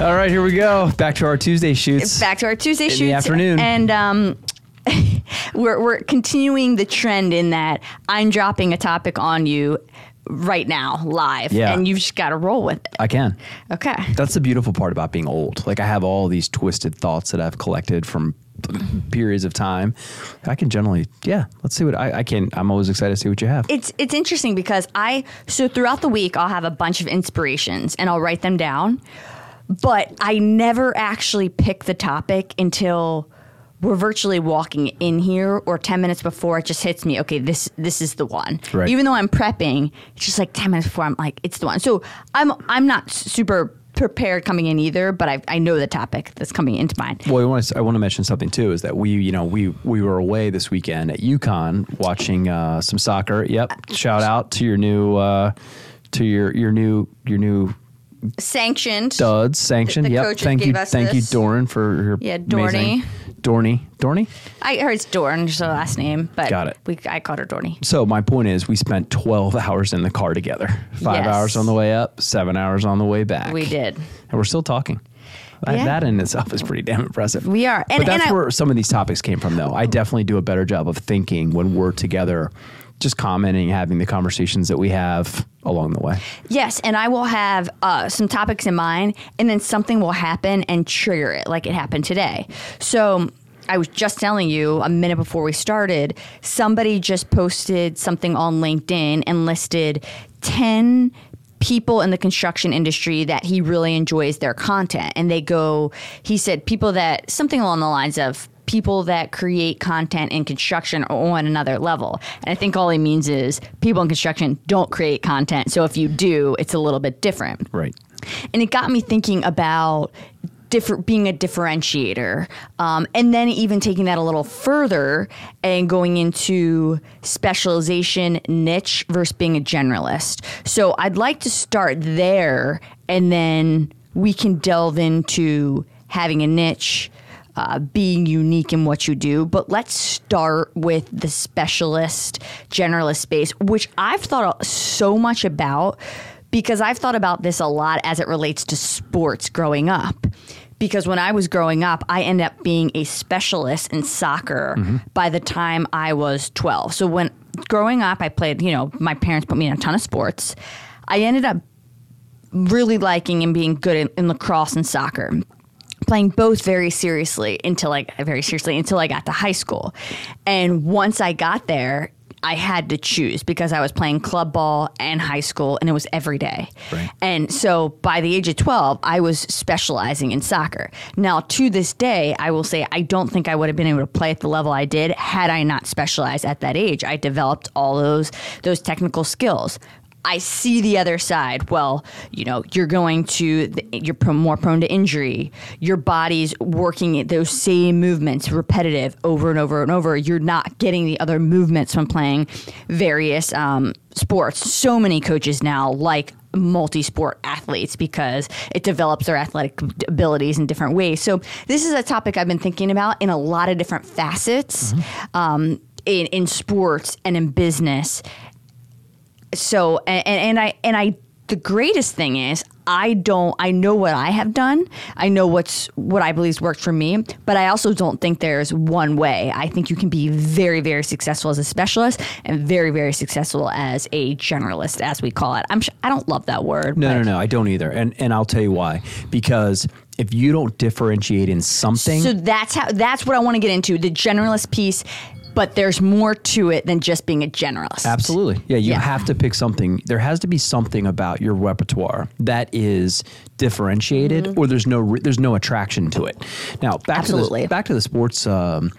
All right, here we go. Back to our Tuesday shoots. Back to our Tuesday In the afternoon. And um, we're, we're continuing the trend in that I'm dropping a topic on you right now, live. Yeah. And you've just got to roll with it. I can. Okay. That's the beautiful part about being old. Like I have all these twisted thoughts that I've collected from periods of time. I can generally, yeah. Let's see what I, I can. I'm always excited to see what you have. It's it's interesting because I so throughout the week I'll have a bunch of inspirations and I'll write them down, but I never actually pick the topic until we're virtually walking in here or 10 minutes before it just hits me okay this this is the one Right. even though i'm prepping it's just like 10 minutes before i'm like it's the one so i'm i'm not super prepared coming in either but i, I know the topic that's coming into mind Well, I want to I want to mention something too. Is that we you know we we were away this weekend at UConn watching uh, some soccer. Yep. Shout out to your new uh, to your your new your new sanctioned duds sanctioned. The yep. coach thank you thank you Dorn, for your Yeah, amazing- Dorney. Dorney Dorney. i heard it's dorn just her last name but Got it. we, i called her dorney So my point is, we spent 12 hours in the car together. Five Yes. hours on the way up, seven hours on the way back. we did and we're still talking. Yeah. That in itself is pretty damn impressive. We are. And- but that's and I- where some of these topics came from, though. I definitely do a better job of thinking when we're together, just commenting, having the conversations that we have along the way. Yes, and I will have uh, some topics in mind, and then something will happen and trigger it, like it happened today. So I was just telling you a minute before we started, somebody just posted something on LinkedIn and listed 10 people in the construction industry that he really enjoys their content. And they go, he said, people that, something along the lines of, people that create content in construction are on another level. And I think all he means is people in construction don't create content. So if you do, it's a little bit different. Right. And it got me thinking about different being a differentiator um, and then even taking that a little further and going into specialization niche versus being a generalist so i'd like to start there and then we can delve into having a niche uh, being unique in what you do, but let's start with the specialist generalist space, which I've thought so much about because I've thought about this a lot as it relates to sports growing up. Because when I was growing up, I ended up being a specialist in soccer by the time I was 12. So when growing up, I played, you know, my parents put me in a ton of sports. I ended up really liking and being good in, in lacrosse and soccer playing both very seriously until I very seriously until I got to high school. And once I got there, I had to choose because I was playing club ball and high school and it was every day. Right. And so by the age of 12, I was specializing in soccer. Now, to this day, I will say I don't think I would have been able to play at the level I did had I not specialized at that age. I developed all those those technical skills. I see the other side. Well, you know, you're going to, you're pro- more prone to injury. Your body's working those same movements repetitive over and over and over. You're not getting the other movements from playing various um, sports. So many coaches now like multi-sport athletes because it develops their athletic abilities in different ways. So this is a topic I've been thinking about in a lot of different facets um, in, in sports and in business so and, and I and I the greatest thing is I don't I know what I have done. I know what's what I believe's worked for me, but I also don't think there's one way. I think you can be very very successful as a specialist and very very successful as a generalist as we call it. I'm sh- I don't love that word. No, no, no. I don't either. And and I'll tell you why. Because if you don't differentiate in something, So that's how that's what I want to get into the generalist piece, but there's more to it than just being a generalist. Absolutely. Yeah, you Yeah. have to pick something. There has to be something about your repertoire that is differentiated, Mm-hmm. or there's no re- there's no attraction to it. Now, back Absolutely. to the back to the sports um,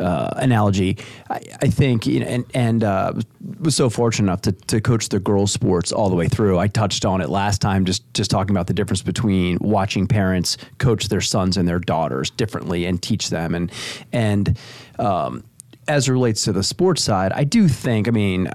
uh, analogy. I, I think you know, and and uh, was so fortunate enough to, to coach the girls' sports all the way through. I touched on it last time, just just talking about the difference between watching parents coach their sons and their daughters differently and teach them, and and um, as it relates to the sports side, I do think, I mean,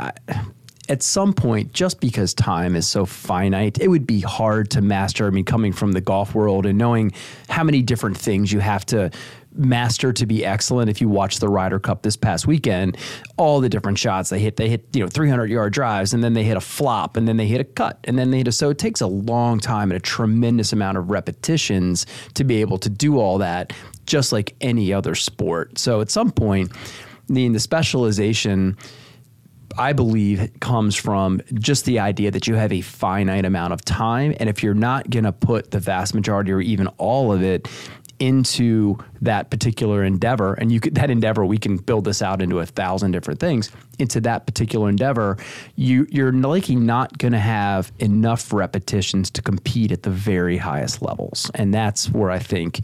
at some point, just because time is so finite, it would be hard to master. I mean, coming from the golf world and knowing how many different things you have to master to be excellent. If you watch the Ryder Cup this past weekend, all the different shots they hit, they hit you know 300 yard drives, and then they hit a flop, and then they hit a cut, and then they hit a. So it takes a long time and a tremendous amount of repetitions to be able to do all that, just like any other sport. So at some point, the, the specialization. I believe comes from just the idea that you have a finite amount of time. And if you're not going to put the vast majority or even all of it into that particular endeavor, and you could, that endeavor, we can build this out into a thousand different things. Into that particular endeavor, you you're likely not going to have enough repetitions to compete at the very highest levels, and that's where I think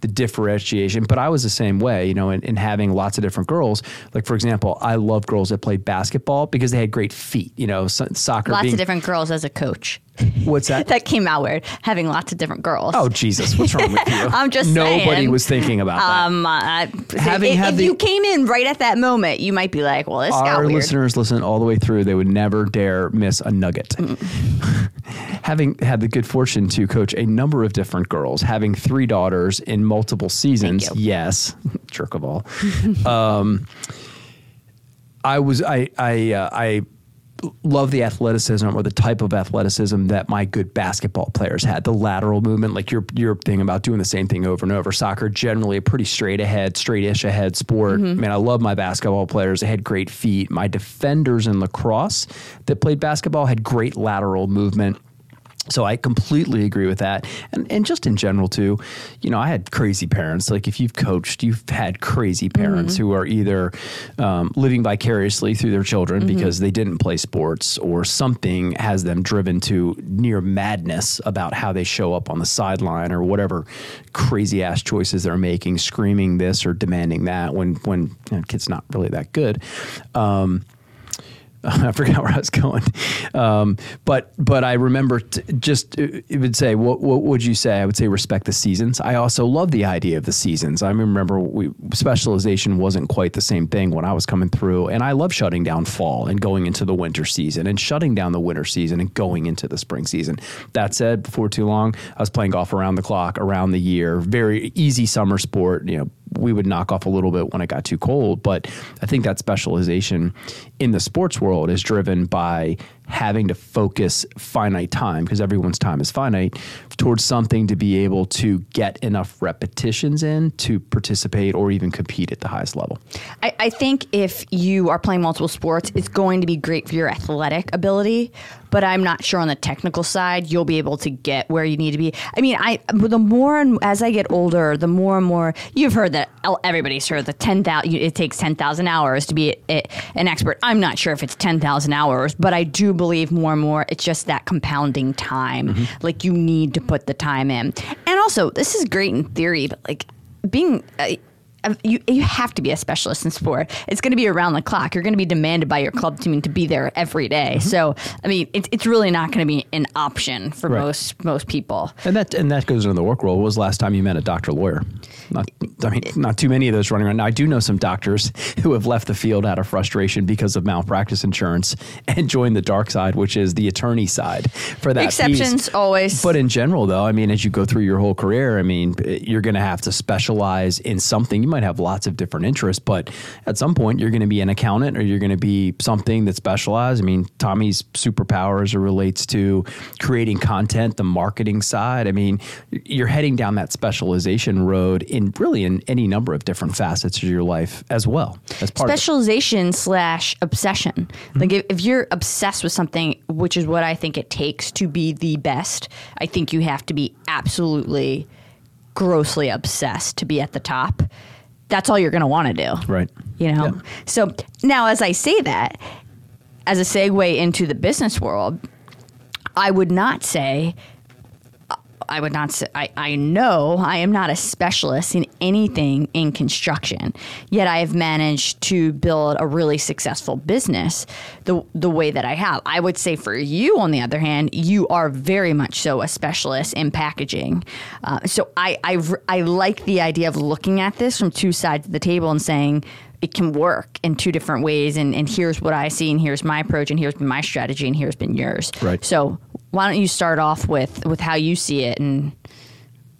the differentiation. But I was the same way, you know, in, in having lots of different girls. Like for example, I love girls that play basketball because they had great feet. You know, so, soccer. Lots being, of different girls as a coach. What's that? that came out weird. Having lots of different girls. Oh Jesus, what's wrong with you? I'm just nobody saying. was thinking about that. Um, uh, Having if, had if the- you came in right at that moment, you might be like, "Well, this got Our weird." listeners listen all the way through. They would never dare miss a nugget. having had the good fortune to coach a number of different girls, having three daughters in multiple seasons, you. yes, jerk of all. um, I was I I uh, I love the athleticism or the type of athleticism that my good basketball players had. The lateral movement, like your your thing about doing the same thing over and over. Soccer generally a pretty straight ahead, straight-ish ahead sport. Mm-hmm. Man, I love my basketball players. They had great feet. My defenders in lacrosse that played basketball had great lateral movement. So I completely agree with that, and and just in general too, you know, I had crazy parents. Like if you've coached, you've had crazy parents who are either um, living vicariously through their children because they didn't play sports, or something has them driven to near madness about how they show up on the sideline or whatever crazy ass choices they're making, screaming this or demanding that when when you know, kid's not really that good. Um, I forgot where I was going, um, but but I remember t- just uh, it would say what what would you say? I would say respect the seasons. I also love the idea of the seasons. I remember we, specialization wasn't quite the same thing when I was coming through, and I love shutting down fall and going into the winter season, and shutting down the winter season and going into the spring season. That said, before too long, I was playing golf around the clock, around the year. Very easy summer sport. You know, we would knock off a little bit when it got too cold. But I think that specialization in the sports world is driven by having to focus finite time because everyone's time is finite towards something to be able to get enough repetitions in to participate or even compete at the highest level. I, I think if you are playing multiple sports, it's going to be great for your athletic ability, but I'm not sure on the technical side you'll be able to get where you need to be. I mean, I the more and as I get older, the more and more you've heard that everybody's heard the ten thousand. It takes ten thousand hours to be a, an expert. I'm not sure if it's ten thousand hours, but I do believe more and more it's just that compounding time. Like you need to put the time in, and also this is great in theory, but like being. Uh, Um, you you have to be a specialist in sport. It's going to be around the clock. You're going to be demanded by your club team to be there every day. Mm-hmm. So I mean, it's it's really not going to be an option for Right. most most people. And that and that goes into the work world. When was the last time you met a doctor lawyer? Not, I mean, not too many of those running around. Now, I do know some doctors who have left the field out of frustration because of malpractice insurance and joined the dark side, which is the attorney side for that. piece. Exceptions always. But in general, though, I mean, as you go through your whole career, I mean, you're going to have to specialize in something. You might have lots of different interests, but at some point, you're going to be an accountant or you're going to be something that's specialized. I mean, Tommy's superpowers relates to creating content, the marketing side. I mean, you're heading down that specialization road in really in any number of different facets of your life as well as part specialization slash obsession. Mm-hmm. Like if, if you're obsessed with something, which is what I think it takes to be the best, I think you have to be absolutely grossly obsessed to be at the top. That's all you're going to want to do. Right. You know? Yeah. So now, as I say that, as a segue into the business world, I would not say, I would not say, I, I know I am not a specialist in anything in construction, yet I have managed to build a really successful business the, the way that I have. I would say for you, on the other hand, you are very much so a specialist in packaging. Uh, so I, I, I like the idea of looking at this from two sides of the table and saying, it can work in two different ways and, and here's what I see and here's my approach and here's been my strategy and here's been yours. Right. So why don't you start off with with how you see it and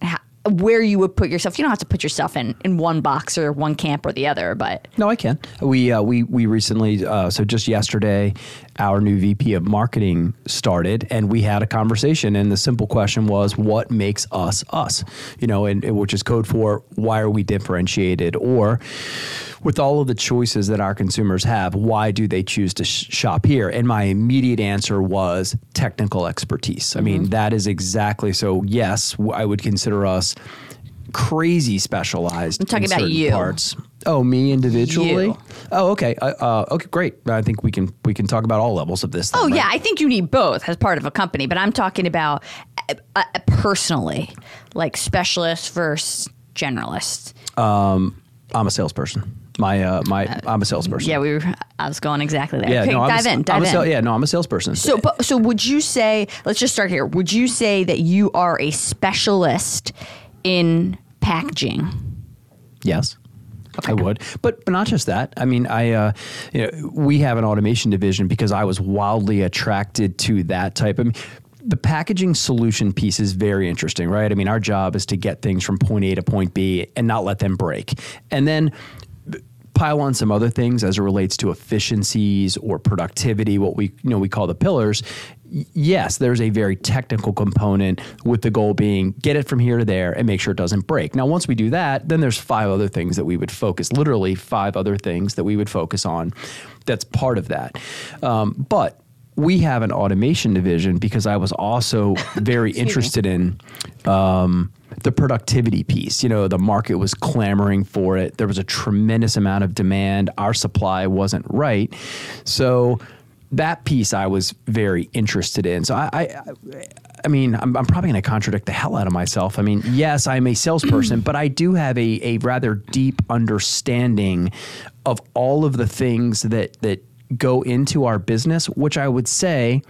how, where you would put yourself. You don't have to put yourself in in one box or one camp or the other, but No, I can. We uh, we we recently, uh, so just yesterday, our new VP of marketing started, and we had a conversation. And the simple question was, "What makes us us?" You know, and, and which is code for why are we differentiated, or with all of the choices that our consumers have, why do they choose to sh- shop here? And my immediate answer was technical expertise. I mean, mm-hmm. that is exactly so. Yes, I would consider us crazy specialized. I'm talking in about you. Parts. Oh, me individually. You. Oh, okay. Uh, uh, okay, great. I think we can we can talk about all levels of this. Then, Oh right? yeah, I think you need both as part of a company, but I'm talking about uh, uh, personally, like specialist versus generalist. I'm a salesperson. My uh, my I'm a salesperson. Yeah, we were. I was going exactly there. Yeah, okay, no, dive a, in. Dive in. sal- yeah, no, I'm a salesperson. So, but, so would you say? Let's just start here. Would you say that you are a specialist in packaging? Yes. I would, but but not just that. I mean, I uh, you know we have an automation division because I was wildly attracted to that type of. The packaging solution piece is very interesting, right? I mean, our job is to get things from point A to point B and not let them break, and then pile on some other things as it relates to efficiencies or productivity, what we you know we call the pillars. Yes, there's a very technical component with the goal being get it from here to there and make sure it doesn't break. Now, once we do that, then there's five other things that we would focus, literally five other things that we would focus on. That's part of that. Um, but we have an automation division because I was also very interested in um, the productivity piece. You know, the market was clamoring for it. There was a tremendous amount of demand. Our supply wasn't right. So that piece I was very interested in. So I, I, I mean, I'm, I'm probably going to contradict the hell out of myself. I mean, yes, I'm a salesperson, but I do have a, a rather deep understanding of all of the things that that go into our business, which I would say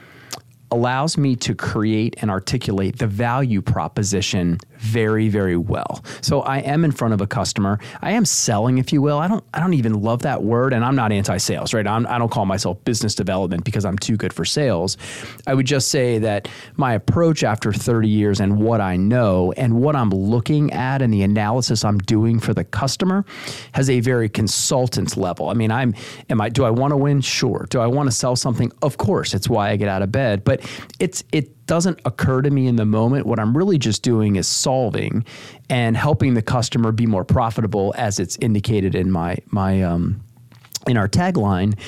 allows me to create and articulate the value proposition very very well. So I am in front of a customer. I am selling if you will. I don't I don't even love that word and I'm not anti-sales, right? I'm, I don't call myself business development because I'm too good for sales. I would just say that my approach after 30 years and what I know and what I'm looking at and the analysis I'm doing for the customer has a very consultant level. I mean, I'm am I do I want to win? Sure. Do I want to sell something? Of course. It's why I get out of bed. But it's it doesn't occur to me in the moment. What I'm really just doing is solving and helping the customer be more profitable as it's indicated in my my um in our tagline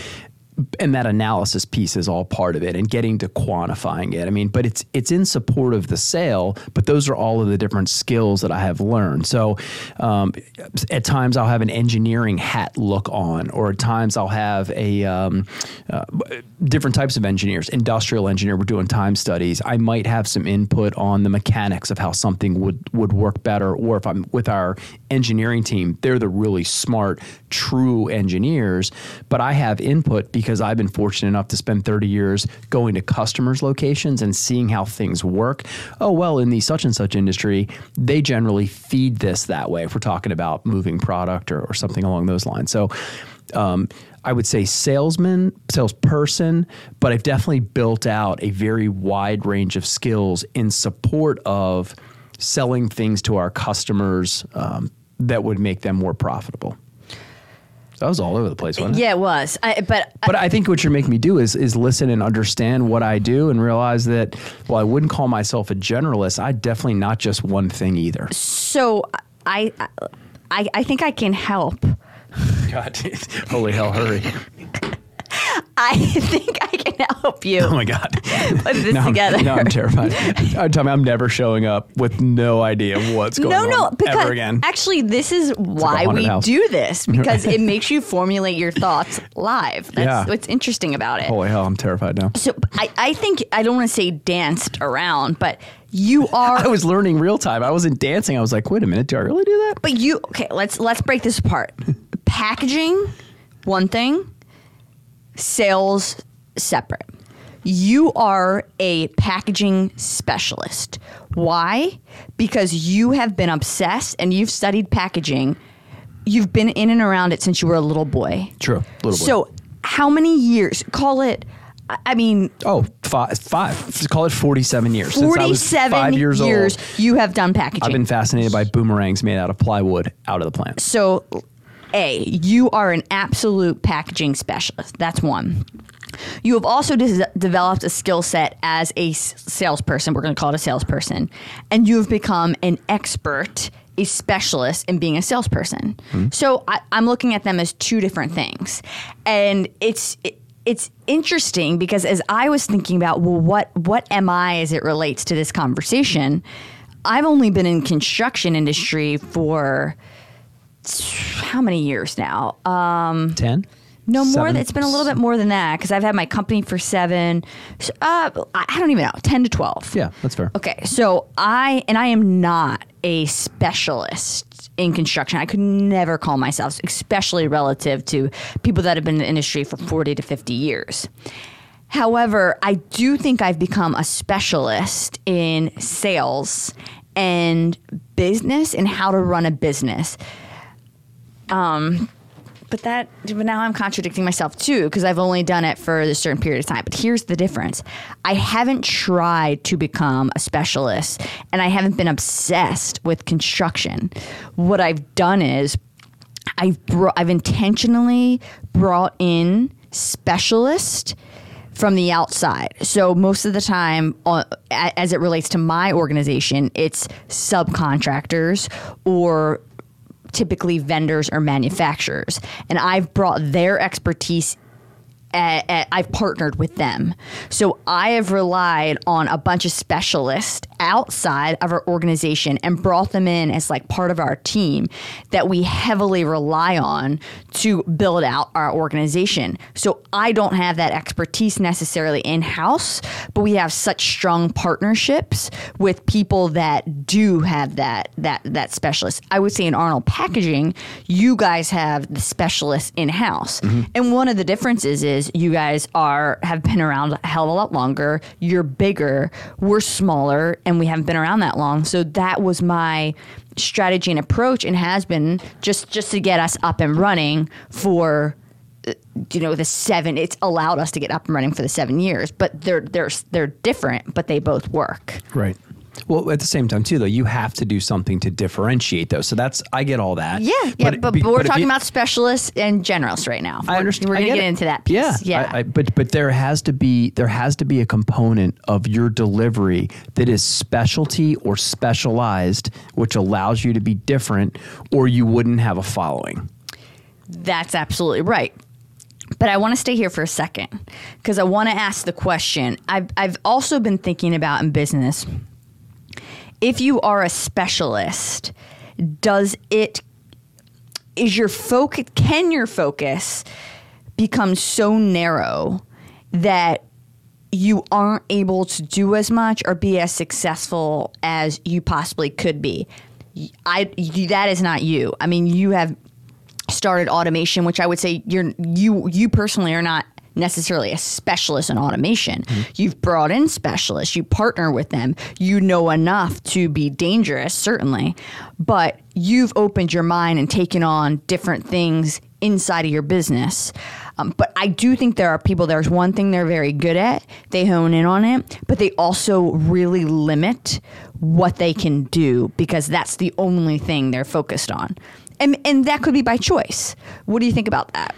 and that analysis piece is all part of it and getting to quantifying it. I mean, but it's it's in support of the sale, but those are all of the different skills that I have learned. So um, at times I'll have an engineering hat look on, or at times I'll have a um, uh, different types of engineers, industrial engineer. We're doing time studies. I might have some input on the mechanics of how something would would work better, or if I'm with our engineering team, they're the really smart, true engineers, but I have input because I've been fortunate enough to spend 30 years going to customers' locations and seeing how things work. Oh, well, in the such and such industry, they generally feed this that way if we're talking about moving product or, or something along those lines. So, um, I would say salesman, salesperson, but I've definitely built out a very wide range of skills in support of selling things to our customers um, that would make them more profitable. That was all over the place, wasn't it? Yeah, it was. I, but uh, But I think what you're making me do is is listen and understand what I do and realize that while I wouldn't call myself a generalist, I definitely not just one thing either. so I, I, I think I can help. God, holy hell, hurry! I think I can help you Oh my God, put this now together. I'm, now I'm terrified. I'm telling I'm never showing up with no idea what's going no, on no, no, because ever again. actually, this is why haunted we house. do this because it makes you formulate your thoughts live. That's Yeah. what's interesting about it. Holy hell, I'm terrified now. So I, I think I don't want to say danced around, but you are. I was learning real time. I wasn't dancing. I was like, wait a minute, do I really do that? But you okay? Let's let's break this apart. Packaging, one thing. Sales, separate. You are a packaging specialist. Why? Because you have been obsessed and you've studied packaging. You've been in and around it since you were a little boy. True, little boy. So, how many years? Call it I- mean, Oh, five, five. Let's call it 47 years. Since I was forty-seven five years, years, old, you have done packaging. I've been fascinated by boomerangs made out of plywood out of the plant. So, A, you are an absolute packaging specialist. That's one. You have also des- developed a skill set as a s- salesperson. We're going to call it a salesperson. And you have become an expert, a specialist in being a salesperson. Mm-hmm. So I, I'm looking at them as two different things. And it's. It, it's interesting because as I was thinking about, well, what what am I as it relates to this conversation? I've only been in construction industry for how many years now? Uh, 10? no more. Than, it's been a little bit more than that because I've had my company for seven. Uh, I I don't even know, ten to twelve. Yeah, that's fair. Okay, so I and I am not a specialist in construction. I could never call myself, especially relative to people that have been in the industry for forty to fifty years. However, I do think I've become a specialist in sales and business and how to run a business. Um, but that but now I'm contradicting myself too because I've only done it for a certain period of time. But here's the difference. I haven't tried to become a specialist and I haven't been obsessed with construction. What I've done is I've I've intentionally brought in specialists from the outside. So most of the time, uh, as it relates to my organization, it's subcontractors or typically vendors or manufacturers, and I've brought their expertise. Eh, eh, I've partnered with them. So I have relied on a bunch of specialists outside of our organization and brought them in as like part of our team that we heavily rely on to build out our organization. So I don't have that expertise necessarily in house, but we have such strong partnerships with people that do have that that that specialist. I would say in Arnold Packaging, you guys have the specialists in house. Mm-hmm. And one of the differences is you guys are have been around a hell of a lot longer. You're bigger, we're smaller, and we haven't been around that long. So that was my strategy and approach and has been just just to get us up and running for uh, you know the seven it's allowed us to get up and running for the seven years but they're they're they're different but they both work Right. Well, at the same time, too, though, you have to do something to differentiate though. So that's, I get all that. yeah yeah but, be- but we're if talking you- about specialists and generalists right now I We're- understand. we're I gonna get, into that piece Yeah, yeah I, I, but but there has to be there has to be a component of your delivery that is specialty or specialized, which allows you to be different, or you wouldn't have a following. That's absolutely right. But I want to stay here for a second because I want to ask the question. I've, I've also been thinking about in business if you are a specialist, does it, is your focus, can your focus become so narrow that you aren't able to do as much or be as successful as you possibly could be? I, that is not you. I mean, you have started automation, which I would say you're you you personally are not necessarily a specialist in automation. You've brought in specialists, you partner with them, you know enough to be dangerous, certainly, but you've opened your mind and taken on different things inside of your business. Um, but I do think there are people, there's one thing they're very good at, they hone in on it, but they also really limit what they can do because that's the only thing they're focused on. And, and that could be by choice. What do you think about that?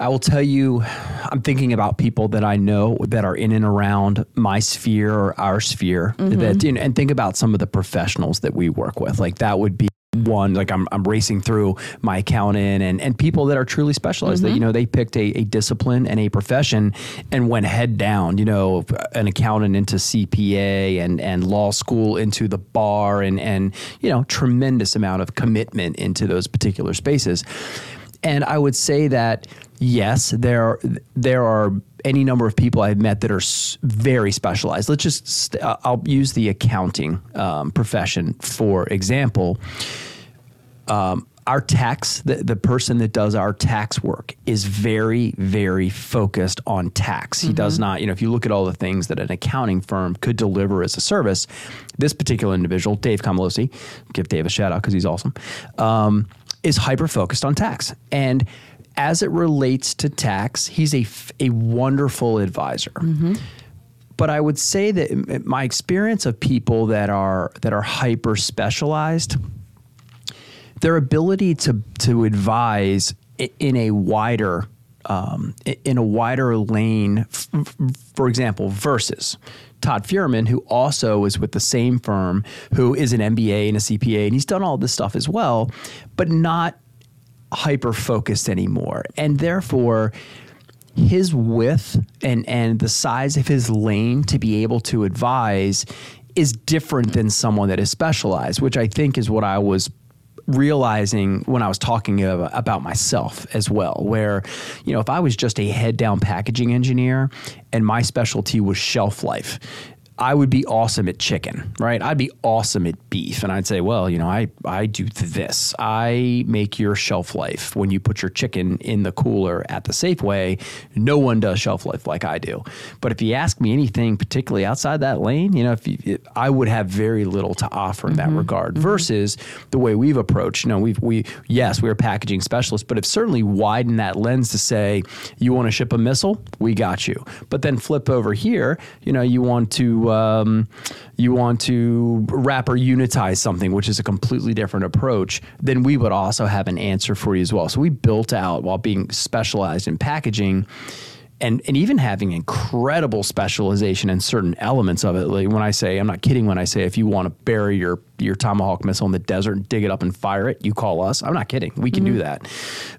I will tell you, I'm thinking about people that I know that are in and around my sphere or our sphere. That mm-hmm. you know, and think about some of the professionals that we work with. Like that would be one. Like I'm, I'm racing through my accountant and and people that are truly specialized. That mm-hmm. you know they picked a, a discipline and a profession and went head down. You know, an accountant into CPA and and law school into the bar and and you know tremendous amount of commitment into those particular spaces. And I would say that yes, there there are any number of people I've met that are very specialized. Let's just st- uh, I'll use the accounting um, profession for example. Um, our tax, the, the person that does our tax work is very, very focused on tax. He does not, you know, if you look at all the things that an accounting firm could deliver as a service, this particular individual, Dave Kamalosi, give Dave a shout out because he's awesome, um, is hyper focused on tax. And as it relates to tax, he's a, a wonderful advisor. But I would say that my experience of people that are that are hyper specialized, their ability to to advise in a wider um, in a wider lane, for example, versus Todd Fuhrman, who also is with the same firm, who is an MBA and a CPA, and he's done all this stuff as well, but not hyper focused anymore. And therefore, his width and, and the size of his lane to be able to advise is different than someone that is specialized, which I think is what I was realizing when I was talking about myself as well, where, you know, if I was just a head down packaging engineer and my specialty was shelf life, I would be awesome at chicken, right? I'd be awesome at beef. And I'd say, well, you know, I, I do this. I make your shelf life when you put your chicken in the cooler at the Safeway. No one does shelf life like I do. But if you ask me anything particularly outside that lane, you know, if you, it, I would have very little to offer in that mm-hmm. regard mm-hmm. versus the way we've approached, you know, we've, we, yes, we're packaging specialists, but have certainly widened that lens to say, you want to ship a missile? We got you. But then flip over here, you know, you want to, um, you want to wrap or unitize something, which is a completely different approach, then we would also have an answer for you as well. So we built out while being specialized in packaging and, and even having incredible specialization in certain elements of it. Like when I say, I'm not kidding when I say, if you want to bury your, your Tomahawk missile in the desert and dig it up and fire it, you call us. I'm not kidding. We can do that.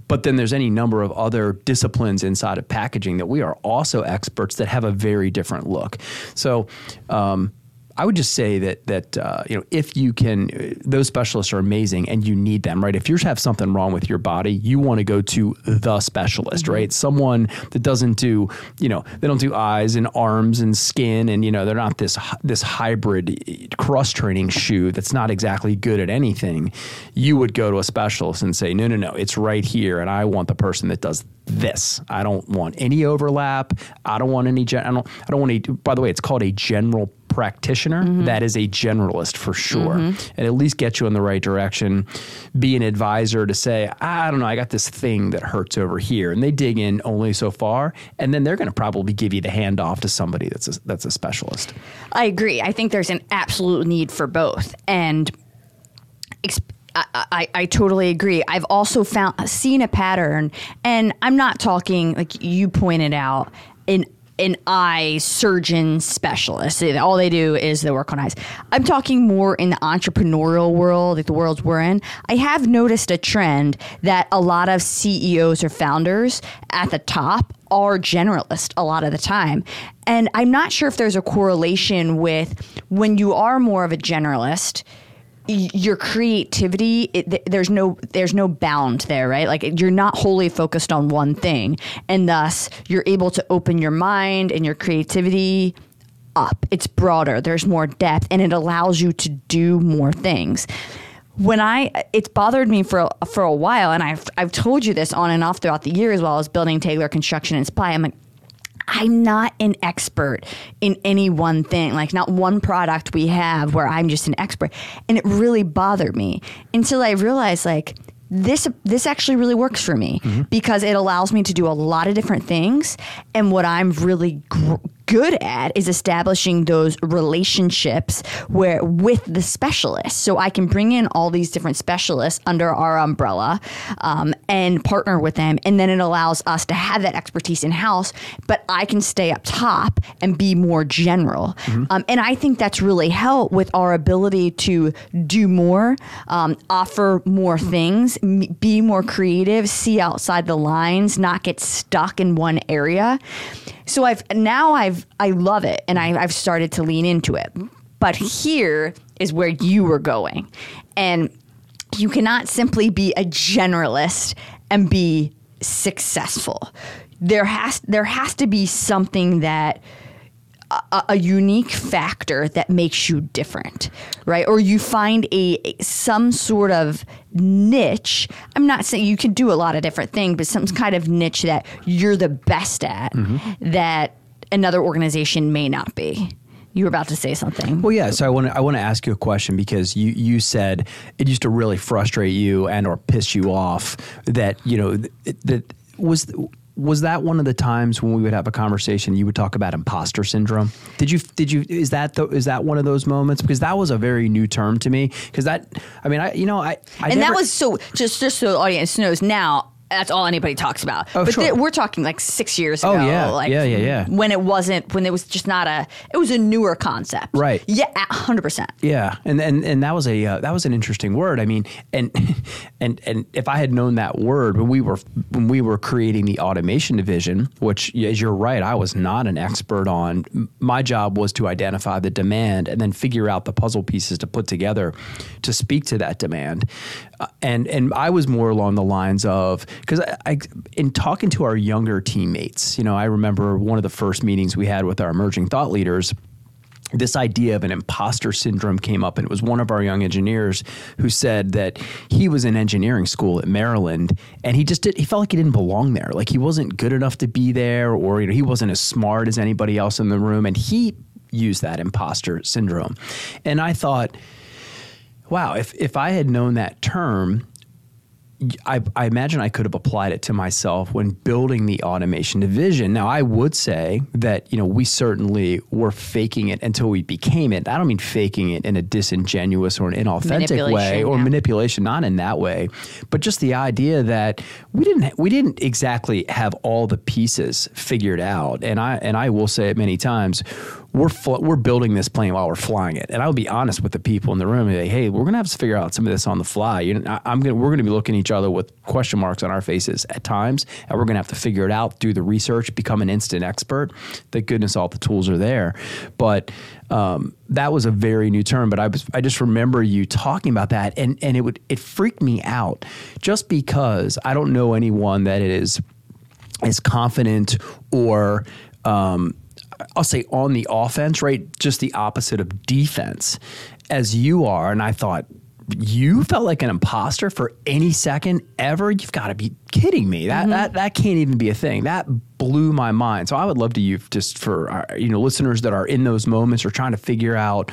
But then there's any number of other disciplines inside of packaging that we are also experts that have a very different look. So, um, I would just say that that uh, you know if you can, those specialists are amazing, and you need them, right? If you have something wrong with your body, you want to go to the specialist, right? Someone that doesn't do, you know, they don't do eyes and arms and skin, and you know, they're not this this hybrid cross training shoe that's not exactly good at anything. You would go to a specialist and say, no, no, no, it's right here, and I want the person that does this. I don't want any overlap. I don't want any. Gen- I don't. I don't want any. By the way, it's called a general practitioner. Mm-hmm. That is a generalist for sure, mm-hmm. and at least get you in the right direction. Be an advisor to say, I don't know, I got this thing that hurts over here, and they dig in only so far, and then they're going to probably give you the handoff to somebody that's a, that's a specialist. I agree. I think there's an absolute need for both, and ex- I, I, totally agree. I've also found seen a pattern, and I'm not talking like you pointed out in an eye surgeon specialist. All they do is they work on eyes. I'm talking more in the entrepreneurial world, like the worlds we're in. I have noticed a trend that a lot of CEOs or founders at the top are generalist a lot of the time. And I'm not sure if there's a correlation with when you are more of a generalist your creativity it, there's no there's no bound there right? Like you're not wholly focused on one thing and thus you're able to open your mind and your creativity up. It's broader. There's more depth and it allows you to do more things. When I it's bothered me for for a while and I've I've told you this on and off throughout the year as well as building Taylor construction and supply I'm like I'm not an expert in any one thing, like not one product we have where I'm just an expert. And it really bothered me until I realized like this this actually really works for me because it allows me to do a lot of different things. And what I'm really gr- good at is establishing those relationships where with the specialists so I can bring in all these different specialists under our umbrella um, and partner with them and then it allows us to have that expertise in house but I can stay up top and be more general um, and I think that's really helped with our ability to do more um, offer more things m- be more creative see outside the lines not get stuck in one area so I've now I've I love it and I, I've started to lean into it. But here is where you were going. And you cannot simply be a generalist and be successful. There has there has to be something that a, a unique factor that makes you different, right? Or you find a some sort of niche. I'm not saying you can do a lot of different things, but some kind of niche that you're the best at mm-hmm. that another organization may not be. You were about to say something. Well, yeah. So I want to I want to ask you a question because you you said it used to really frustrate you and or piss you off that you know th- that was was that one of the times when we would have a conversation you would talk about imposter syndrome did you did you is that the, is that one of those moments because that was a very new term to me because that i mean i you know i, I and never, that was so just just so the audience knows now that's all anybody talks about. Oh, but sure. th- we're talking like six years ago. Oh, ago. yeah. like Yeah, yeah, yeah. When it wasn't, when it was just not a, it was a newer concept. Right. Yeah, hundred percent. Yeah, and and and that was a uh, that was an interesting word. I mean, and and and if I had known that word when we were when we were creating the automation division, which as you're right, I was not an expert on. My job was to identify the demand and then figure out the puzzle pieces to put together to speak to that demand. Uh, and and I was more along the lines of because I, I in talking to our younger teammates, you know, I remember one of the first meetings we had with our emerging thought leaders this idea of an imposter syndrome came up, and it was one of our young engineers who said that he was in engineering school at Maryland, and he just did, he felt like he didn't belong there, like he wasn't good enough to be there, or you know he wasn't as smart as anybody else in the room, and he used that imposter syndrome, and I thought, wow, if if I had known that term, I, I imagine I could have applied it to myself when building the automation division. Now, I would say that you know we certainly were faking it until we became it. I don't mean faking it in a disingenuous or an inauthentic way or yeah. manipulation, not in that way, but just the idea that we didn't we didn't exactly have all the pieces figured out. And I and I will say it many times. We're fl- we're building this plane while we're flying it, and I'll be honest with the people in the room. and Say, hey, we're gonna have to figure out some of this on the fly. You I, I'm gonna we're gonna be looking at each other with question marks on our faces at times, and we're gonna have to figure it out, do the research, become an instant expert. Thank goodness all the tools are there, but um, that was a very new term. But I was I just remember you talking about that, and and it would it freaked me out just because I don't know anyone that is as confident or um, I'll say on the offense, right? Just the opposite of defense as you are. And I thought, you felt like an imposter for any second ever? You've got to be kidding me. That that that can't even be a thing. That blew my mind. So I would love to you just for uh, you know listeners that are in those moments or trying to figure out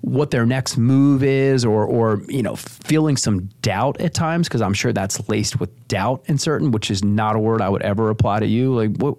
what their next move is or or you know feeling some doubt at times because I'm sure that's laced with doubt in certain which is not a word I would ever apply to you. Like what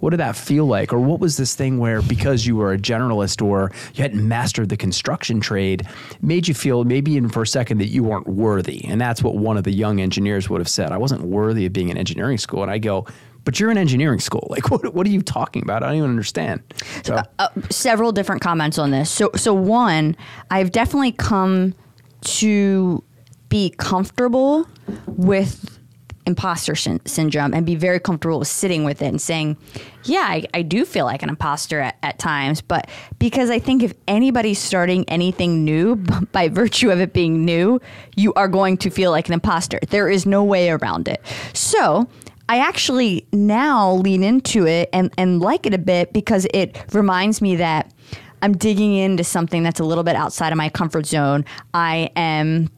what did that feel like? Or what was this thing where because you were a generalist or you hadn't mastered the construction trade made you feel maybe even for a second that you weren't worthy? And that's what one of the young engineers would have said. I wasn't worthy of being in engineering school. And I go but you're in engineering school like what what are you talking about I don't even understand so uh, several different comments on this. So, so one, I've definitely come to be comfortable with imposter syn- syndrome and be very comfortable with sitting with it and saying, yeah, I, I do feel like an imposter at, at times. But because I think if anybody's starting anything new, by virtue of it being new, you are going to feel like an imposter. There is no way around it. So, I actually now lean into it and, and like it a bit because it reminds me that I'm digging into something that's a little bit outside of my comfort zone. I am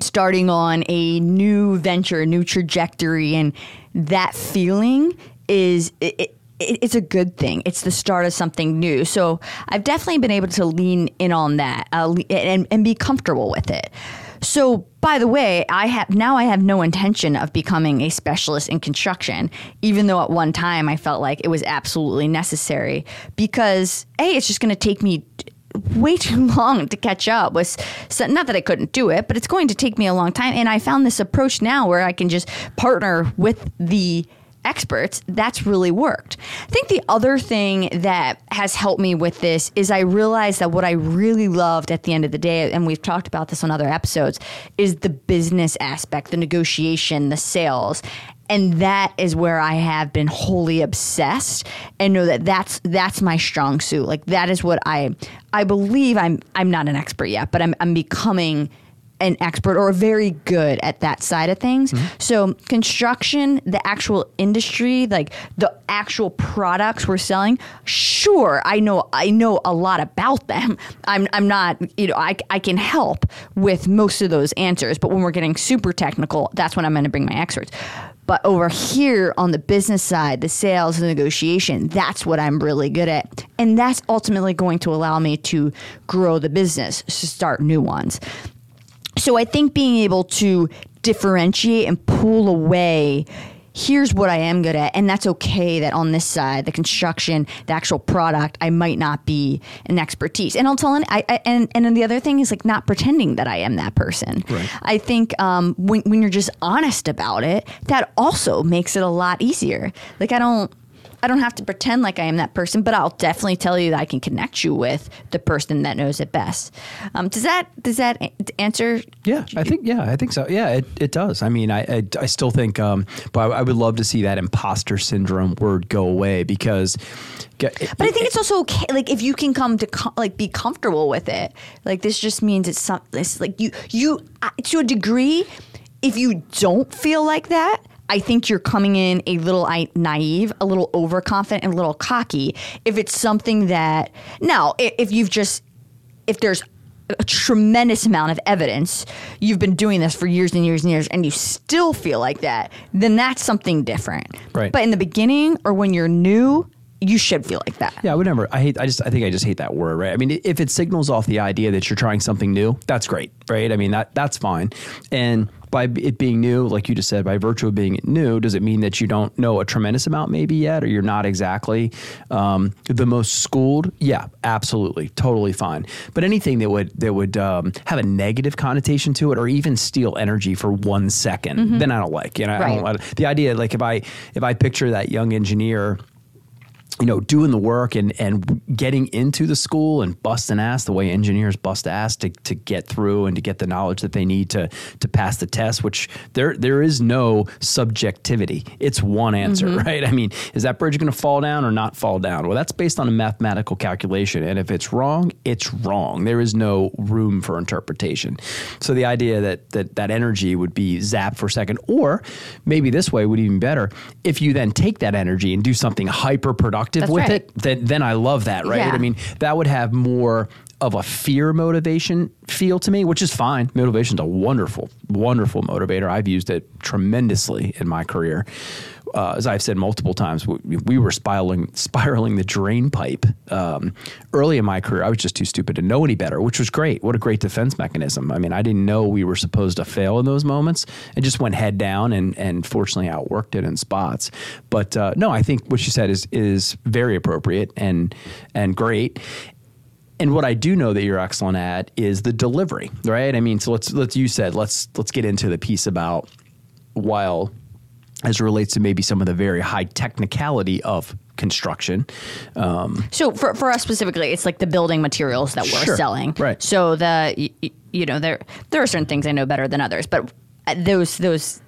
starting on a new venture, a new trajectory, and that feeling is. It, it, it's a good thing. It's the start of something new. So I've definitely been able to lean in on that uh, and, and be comfortable with it. So, by the way, I have now I have no intention of becoming a specialist in construction, even though at one time I felt like it was absolutely necessary because a it's just going to take me way too long to catch up with not that I couldn't do it, but it's going to take me a long time and I found this approach now where I can just partner with the experts, that's really worked. I think the other thing that has helped me with this is I realized that what I really loved at the end of the day, and we've talked about this on other episodes, is the business aspect, the negotiation, the sales. And that is where I have been wholly obsessed, and know that that's that's my strong suit. Like that is what I I believe. I'm I'm not an expert yet, but I'm I'm becoming an expert or very good at that side of things. Mm-hmm. So construction, the actual industry, like the actual products we're selling, sure, I know I know a lot about them. I'm I'm not, you know, I I can help with most of those answers, but when we're getting super technical, that's when I'm going to bring my experts. But over here on the business side, the sales and negotiation, that's what I'm really good at. And that's ultimately going to allow me to grow the business, to start new ones. So I think being able to differentiate and pull away here's what I am good at, and that's okay. That on this side, the construction, the actual product, I might not be an expertise. And I'll tell, I, I and and then the other thing is like not pretending that I am that person. Right. I think um, when when you're just honest about it, that also makes it a lot easier. Like I don't. I don't have to pretend like I am that person, but I'll definitely tell you that I can connect you with the person that knows it best. Um, does that does that a- answer? Yeah, I think yeah, I think so. Yeah, it, it does. I mean, I I, I still think, um, but I, I would love to see that imposter syndrome word go away because. But I think it's also okay. Like if you can come to com- like be comfortable with it, like this just means it's something. It's like you you uh, to a degree. If you don't feel like that, I think you're coming in a little naive, a little overconfident, and a little cocky. If it's something that now, if you've just if there's a tremendous amount of evidence you've been doing this for years and years and years and you still feel like that then that's something different Right. but in the beginning or when you're new you should feel like that Yeah, I would never. I hate. I just. I think I just hate that word. Right. I mean, if it signals off the idea that you're trying something new, that's great. Right. I mean, that that's fine. And by it being new, like you just said, by virtue of being new, does it mean that you don't know a tremendous amount maybe yet, or you're not exactly um, the most schooled? Yeah, absolutely, totally fine. But anything that would that would um, have a negative connotation to it, or even steal energy for one second, then I don't like. You know, I don't, I, the idea like if I if I picture that young engineer you know, doing the work and and getting into the school and busting ass the way engineers bust ass to, to get through and to get the knowledge that they need to to pass the test. Which there there is no subjectivity. It's one answer, mm-hmm. right? I mean, is that bridge going to fall down or not fall down? Well, that's based on a mathematical calculation, and if it's wrong, it's wrong. There is no room for interpretation. So the idea that that that energy would be zapped for a second, or maybe this way would even better if you then take that energy and do something hyper productive That's with right. it, then then I love that, right? Yeah. I mean, that would have more of a fear motivation feel to me, which is fine. Motivation's a wonderful, wonderful motivator. I've used it tremendously in my career. Uh, as I've said multiple times, we, we were spiraling, spiraling the drain pipe um, early in my career. I was just too stupid to know any better, which was great. What a great defense mechanism. I mean, I didn't know we were supposed to fail in those moments, and just went head down, and and fortunately outworked it in spots. But uh, no, I think what you said is is very appropriate and and great. And what I do know that you're excellent at is the delivery, right? I mean, so let's let's you said let's let's get into the piece about while as it relates to maybe some of the very high technicality of construction. Um, So for, for us specifically, it's like the building materials that we're Sure. selling. Right. So the you know there there are certain things I know better than others, but uh, those those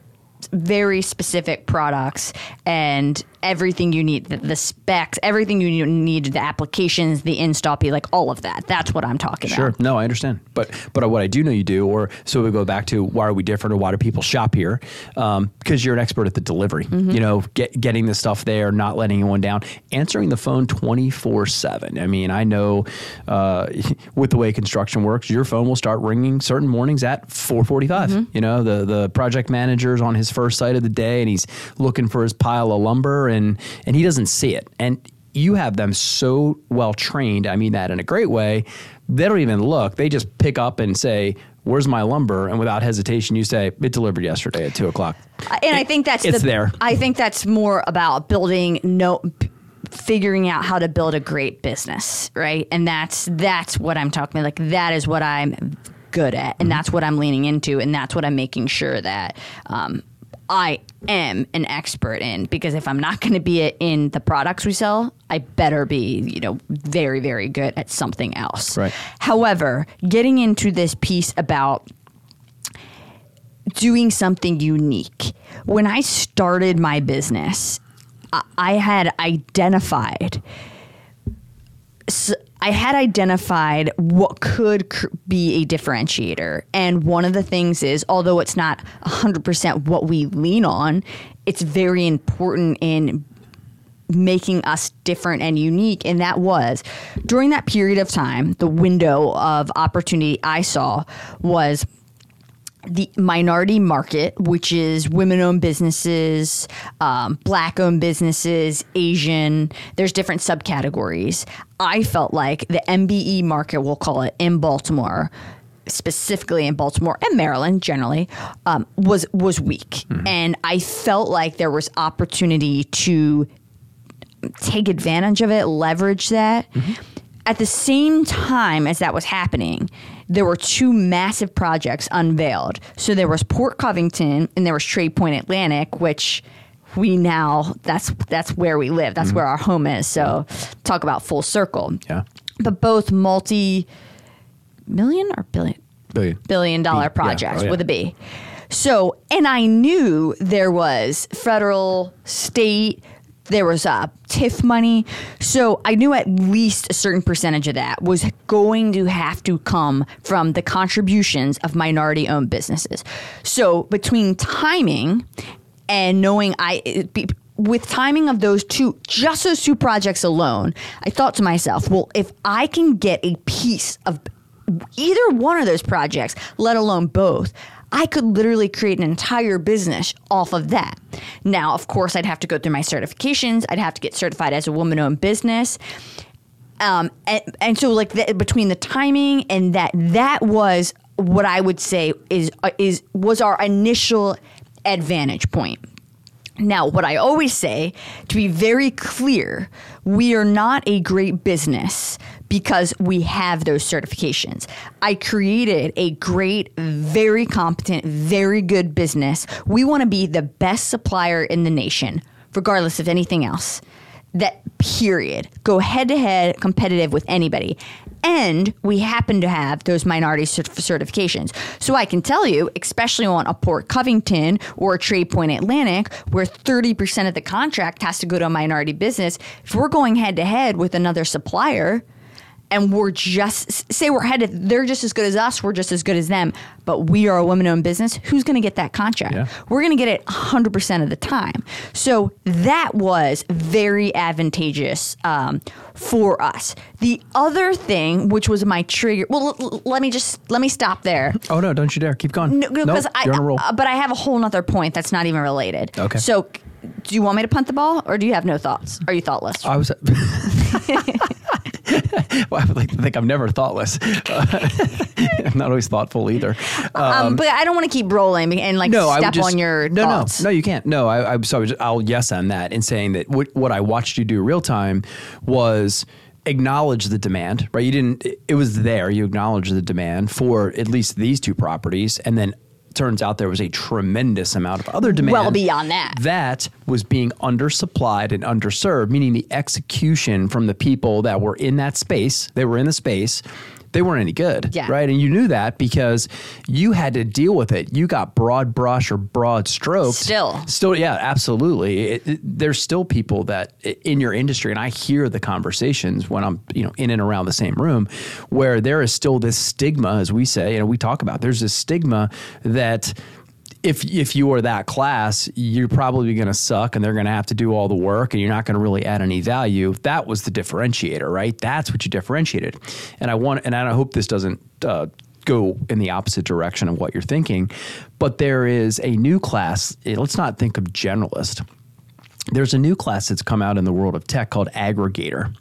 very specific products and everything you need the, the specs everything you need the applications the install be like all of that that's what i'm talking Sure. about Sure. No, I understand. But but what I do know you do, or so we go back to why are we different, or why do people shop here? Um, because you're an expert at the delivery. Mm-hmm. You know, get, getting the stuff there, not letting anyone down, answering the phone twenty four seven. I mean, I know uh, with the way construction works, your phone will start ringing certain mornings at four forty five. Mm-hmm. You know, the the project manager's on his first site of the day, and he's looking for his pile of lumber, and and he doesn't see it, and you have them so well trained. I mean that in a great way. They don't even look. They just pick up and say, "Where's my lumber?" And without hesitation, you say, "It delivered yesterday at two o'clock." and i think that's it's the, there. i think that's more about building no figuring out how to build a great business right and that's that's what i'm talking about like that is what i'm good at and that's what i'm leaning into and that's what i'm making sure that um, I am an expert in because if I'm not going to be it in the products we sell, I better be, you know, very, very good at something else. Right. However, getting into this piece about doing something unique. When I started my business, I had identified I had identified what could cr- be a differentiator. And one of the things is, although it's not 100% what we lean on, it's very important in making us different and unique. And that was during that period of time, the window of opportunity I saw was the minority market, which is women owned businesses, um, black owned businesses, Asian, there's different subcategories. I felt like the MBE market, we'll call it in Baltimore, specifically in Baltimore and Maryland generally um, was was weak, and I felt like there was opportunity to take advantage of it, leverage that. At the same time as that was happening, there were two massive projects unveiled. So there was Port Covington and there was Trade Point Atlantic, which we now that's that's where we live. That's mm-hmm. where our home is. So talk about full circle. Yeah. But both multi million or billion Billion. billion dollar Yeah. projects Oh, yeah. with a B. So, and I knew there was federal, state, there was uh, TIF money. So I knew at least a certain percentage of that was going to have to come from the contributions of minority owned businesses. So between timing and knowing I, be, with timing of those two, just those two projects alone, I thought to myself, well, if I can get a piece of either one of those projects, let alone both, I could literally create an entire business off of that. Now, of course, I'd have to go through my certifications. I'd have to get certified as a woman-owned business. Um, and, and so like the, between the timing and that, that was what I would say is uh, is was our initial advantage point. Now, what I always say, to be very clear, we are not a great business because we have those certifications. I created a great, very competent, very good business. We want to be the best supplier in the nation, regardless of anything else. That period. Go head to head competitive with anybody. And we happen to have those minority cert- certifications. So I can tell you, especially on a Port Covington or a Trade Point Atlantic, where 30% of the contract has to go to a minority business, if we're going head to head with another supplier, and we're just say we're headed they're just as good as us we're just as good as them but we are a women-owned business who's going to get that contract Yeah. we're going to get it 100% of the time so that was very advantageous um, for us the other thing which was my trigger well l- l- let me just let me stop there Oh no! Don't you dare! Keep going. no, Nope, I, you're on a roll. uh, but I have a whole nother point that's not even related. Okay. So, do you want me to punt the ball, or do you have no thoughts? Are you thoughtless? I was. well, I would like to think I'm never thoughtless. I'm not always thoughtful either. um, but I don't want to keep rolling and like no, step just, on your no, thoughts. no, no. You can't. No, I, I'm sorry. I'll yes on that in saying that what, what I watched you do real time was acknowledge the demand. Right? You didn't. It was there. You acknowledged the demand for at least these two properties, and then turns out there was a tremendous amount of other demand. Well beyond that. That was being undersupplied and underserved, meaning the execution from the people that were in that space, they were in the space, they weren't any good. Yeah. Right. And you knew that because you had to deal with it. You got broad brush or broad stroke. Still. Still, yeah, absolutely. It, it- there's still people that in your industry, and I hear the conversations when I'm, you know, in and around the same room, where there is still this stigma, as we say, and we talk about. There's this stigma that if if you are that class, you're probably going to suck, and they're going to have to do all the work, and you're not going to really add any value. That was the differentiator, right? That's what you differentiated. And I want, and I hope this doesn't. Uh, go in the opposite direction of what you're thinking but there is a new class let's not think of generalist there's a new class that's come out in the world of tech called aggregator.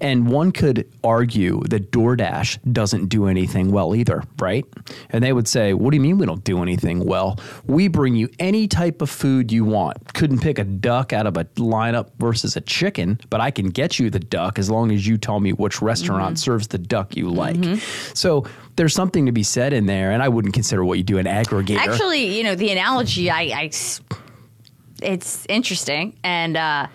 And one could argue that DoorDash doesn't do anything well either, right? And they would say, What do you mean we don't do anything well? We bring you any type of food you want. Couldn't pick a duck out of a lineup versus a chicken, but I can get you the duck as long as you tell me which restaurant mm-hmm. serves the duck you mm-hmm. like. So there's something to be said in there. And I wouldn't consider what you do an aggregator. Actually, you know, the analogy, I, I it's interesting, and uh,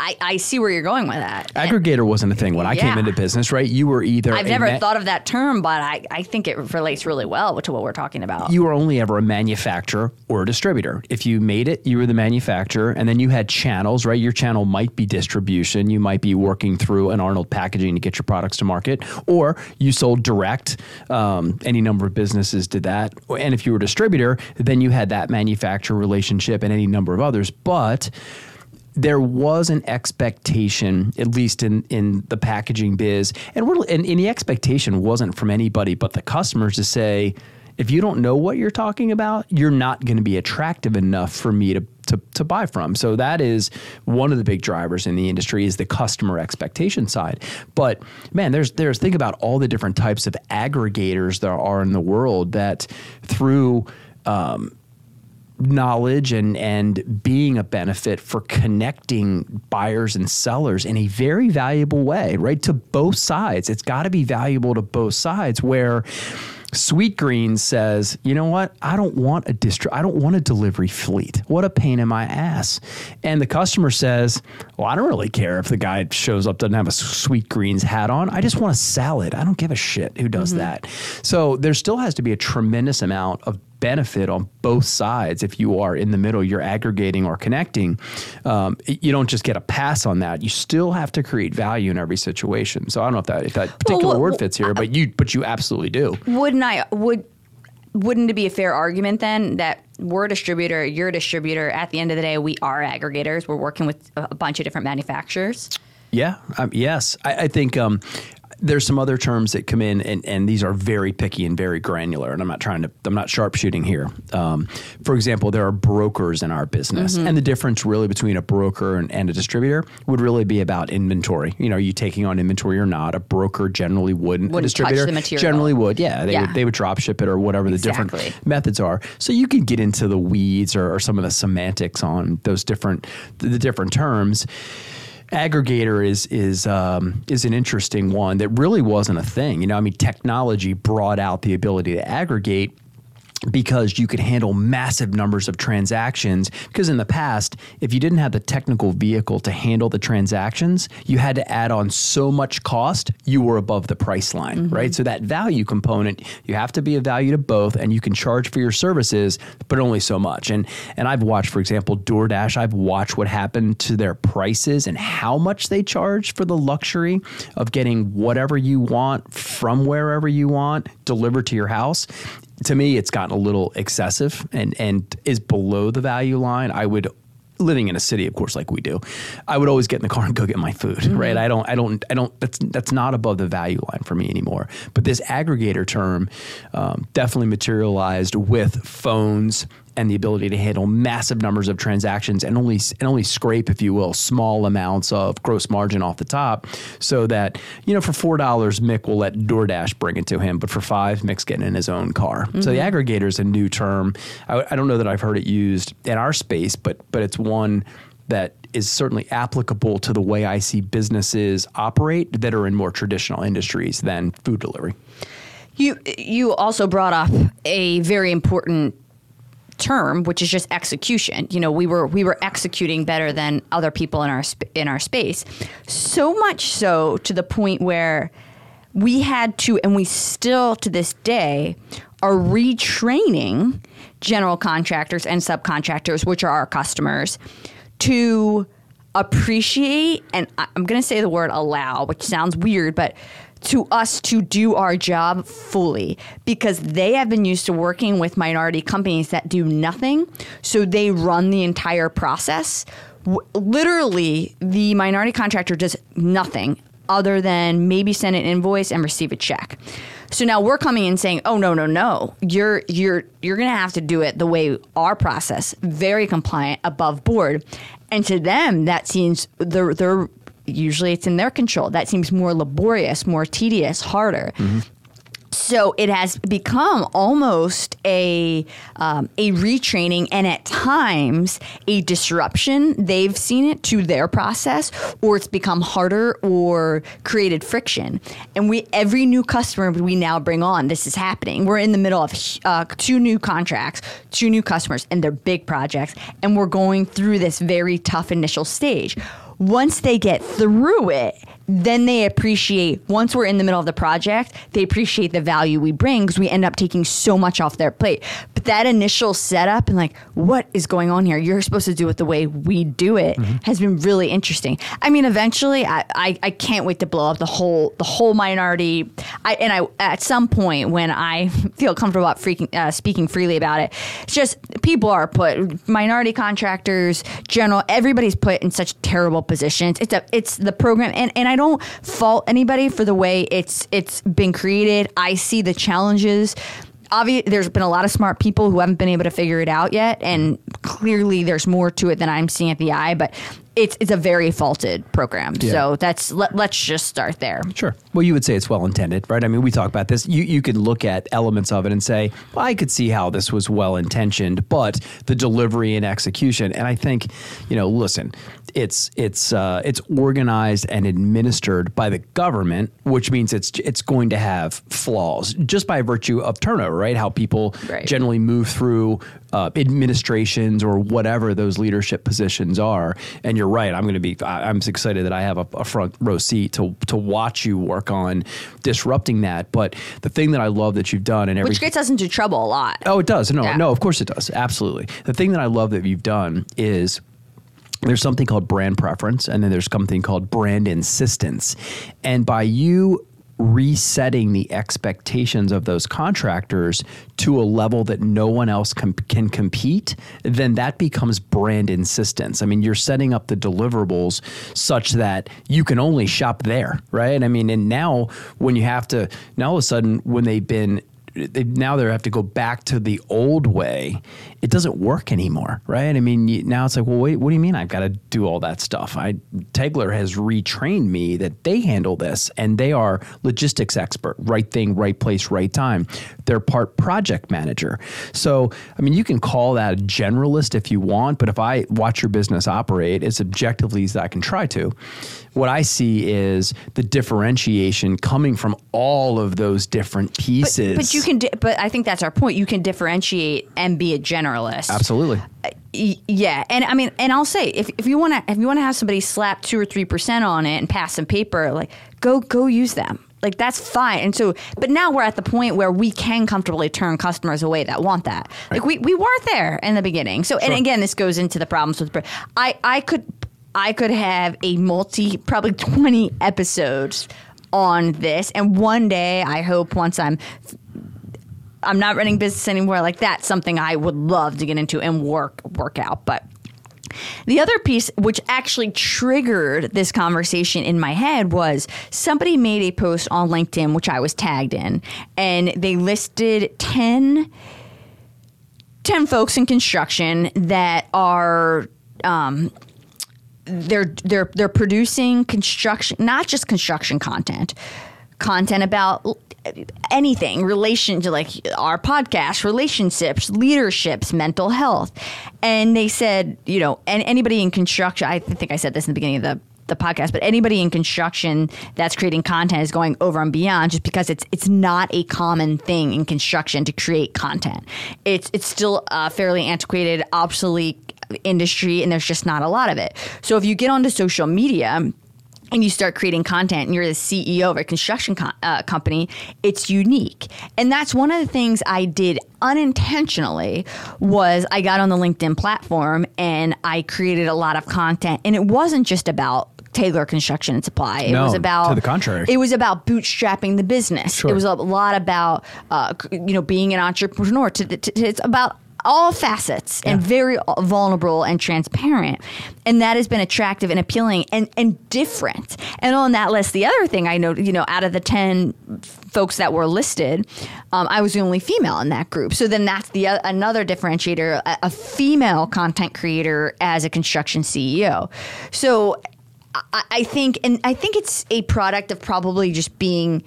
I, I see where you're going with that. Aggregator wasn't a thing when I came into business, right? You were either I've never ma- thought of that term, but I, I think it relates really well to what we're talking about. you were only ever a manufacturer or a distributor. If you made it, you were the manufacturer, and then you had channels, right? Your channel might be distribution. You might be working through an Arnold packaging to get your products to market, or you sold direct. Um, any number of businesses did that. And if you were a distributor, then you had that manufacturer relationship and any number of others. But there was an expectation, at least in, in the packaging biz, and and, and the expectation wasn't from anybody but the customers to say, if you don't know what you're talking about, you're not going to be attractive enough for me to, to, to buy from. So that is one of the big drivers in the industry is the customer expectation side. But man, there's there's think about all the different types of aggregators there are in the world that through um, knowledge and and being a benefit for connecting buyers and sellers in a very valuable way, right? To both sides. It's got to be valuable to both sides where Sweet Sweetgreen says, "You know what? I don't want a distri- I don't want a delivery fleet. What a pain in my ass." And the customer says, "Well, I don't really care if the guy shows up doesn't have a Sweetgreens hat on. I just want a salad. I don't give a shit who does mm-hmm. that." So there still has to be a tremendous amount of benefit on both sides if you are in the middle you're aggregating or connecting um, you don't just get a pass on that you still have to create value in every situation so i don't know if that if that particular what- word fits here but you but you absolutely do Wouldn't I would wouldn't it be a fair argument then that we're a distributor, you're a distributor. At the end of the day, we are aggregators. We're working with a bunch of different manufacturers. Yeah, um, yes. I, I think um, there's some other terms that come in, and, and these are very picky and very granular. And I'm not trying to, I'm not sharpshooting here. Um, for example, there are brokers in our business, and the difference really between a broker and, and a distributor would really be about inventory. You know, are you taking on inventory or not? A broker generally wouldn't. Wouldn't a distributor generally would. Yeah, they Yeah. would. They would drop ship it or whatever the different methods are. So you can get into the weeds or, or some of the semantics on those different the different terms. Aggregator is is um, is an interesting one that really wasn't a thing. You know, I mean, technology brought out the ability to aggregate because you could handle massive numbers of transactions. Because in the past, if you didn't have the technical vehicle to handle the transactions, you had to add on so much cost, you were above the price line, mm-hmm. right? So that value component, you have to be a value to both, and you can charge for your services, but only so much. And and I've watched, for example, DoorDash. I've watched what happened to their prices and how much they charge for the luxury of getting whatever you want from wherever you want delivered to your house to me it's gotten a little excessive and and is below the value line. I would living in a city of course like we do i would always get in the car and go get my food right? I don't i don't i don't that's that's not above the value line for me anymore. But this aggregator term um, definitely materialized with phones and the ability to handle massive numbers of transactions and only and only scrape, if you will, small amounts of gross margin off the top, so that you know for four dollars, Mick will let DoorDash bring it to him, but for five, Mick's getting in his own car. So the mm-hmm. aggregator is a new term. I, I don't know that I've heard it used in our space, but but it's one that is certainly applicable to the way I see businesses operate that are in more traditional industries than food delivery. You you also brought up a very important term, which is just execution. You know, we were we were executing better than other people in our sp- in our space. So much so to the point where we had to, and we still to this day are retraining general contractors and subcontractors, which are our customers, to appreciate and I'm going to say the word allow, which sounds weird, but to us to do our job fully because they have been used to working with minority companies that do nothing. So they run the entire process. W- literally, the minority contractor does nothing other than maybe send an invoice and receive a check. So now we're coming in saying, "Oh no, no, no. You're you're you're going to have to do it the way our process, very compliant, above board." And to them, that seems they're they're usually it's in their control. That seems more laborious, more tedious, harder. So it has become almost a um, a retraining and at times a disruption. They've seen it to their process, or it's become harder or created friction. And we every new customer we now bring on, this is happening. We're in the middle of uh, two new contracts, two new customers, and they're big projects, and we're going through this very tough initial stage. Once they get through it, then they appreciate once we're in the middle of the project they appreciate the value we bring because we end up taking so much off their plate. But that initial setup and like what is going on here? You're supposed to do it the way we do it has been really interesting. I mean eventually I, I i can't wait to blow up the whole the whole minority. I and i at some point when i feel comfortable about freaking uh, speaking freely about it it's just people are put minority contractors general everybody's put in such terrible positions. It's a it's the program and and i don't fault anybody for the way it's it's been created. I see the challenges. Obvious there's been a lot of smart people who haven't been able to figure it out yet and clearly there's more to it than i'm seeing at the eye but it's it's a very faulted program Yeah. so that's let, let's just start there Sure. Well, you would say it's well intended, right? I mean, we talk about this. You you could look at elements of it and say, well, I could see how this was well intentioned, but the delivery and execution. And I think, you know, listen, it's it's uh, it's organized and administered by the government, which means it's it's going to have flaws just by virtue of turnover, right? How people Right. generally move through uh, administrations or whatever those leadership positions are. And you're right. I'm going to be. I- I'm excited that I have a, a front row seat to to watch you work on disrupting that. But the thing that I love that you've done and every which gets us into trouble a lot Oh, it does. No, Yeah. no, of course it does. Absolutely. The thing that I love that you've done is there's something called brand preference, and then there's something called brand insistence. And by you resetting the expectations of those contractors to a level that no one else com- can compete, then that becomes brand insistence. I mean, you're setting up the deliverables such that you can only shop there, right? I mean, and now when you have to, now all of a sudden, when they've been they now they have to go back to the old way. It doesn't work anymore, right? I mean, you, now it's like, well, wait, what do you mean? I've got to do all that stuff. I Tegler has retrained me that they handle this, and they are logistics expert, right thing, right place, right time. They're part project manager. So, I mean, you can call that a generalist if you want, but if I watch your business operate as objectively as I can try to, what I see is the differentiation coming from all of those different pieces. but you can di- but i think that's our point. You can differentiate and be a generalist. Absolutely. Uh, y- yeah. And i mean and i'll say if, if you want to if you want to have somebody slap two or three percent on it and pass some paper like go go use them. Like that's fine. And so but now we're at the point where we can comfortably turn customers away that want that. Like we, we weren't there in the beginning. So and again this goes into the problems with i i could i could have a multi probably 20 episodes on this and one day i hope once i'm I'm not running business anymore. Like that's something I would love to get into and work work out. But the other piece, which actually triggered this conversation in my head, was somebody made a post on LinkedIn, which I was tagged in, and they listed 10, 10 folks in construction that are um, they're they're they're producing construction, not just construction content, content about anything relation to like our podcast, relationships, leaderships, mental health, and they said, you know, and anybody in construction. I think I said this in the beginning of the the podcast, but anybody in construction that's creating content is going over and beyond just because it's it's not a common thing in construction to create content. It's it's still a fairly antiquated, obsolete industry, and there's just not a lot of it. So if you get onto social media and you start creating content and you're the CEO of a construction co- uh, company, it's unique. And that's one of the things I did unintentionally was I got on the LinkedIn platform and I created a lot of content and it wasn't just about Tegler Construction and Supply. It No, was about to the contrary. It was about bootstrapping the business. Sure. It was a lot about uh, you know being an entrepreneur. To, to, to- it's about all facets and very vulnerable and transparent, and that has been attractive and appealing and and different. And on that list, the other thing I know, you know, out of the ten folks that were listed, um, I was the only female in that group. So then that's the o- another differentiator: a, a female content creator as a construction CEO. So I, I think, and I think it's a product of probably just being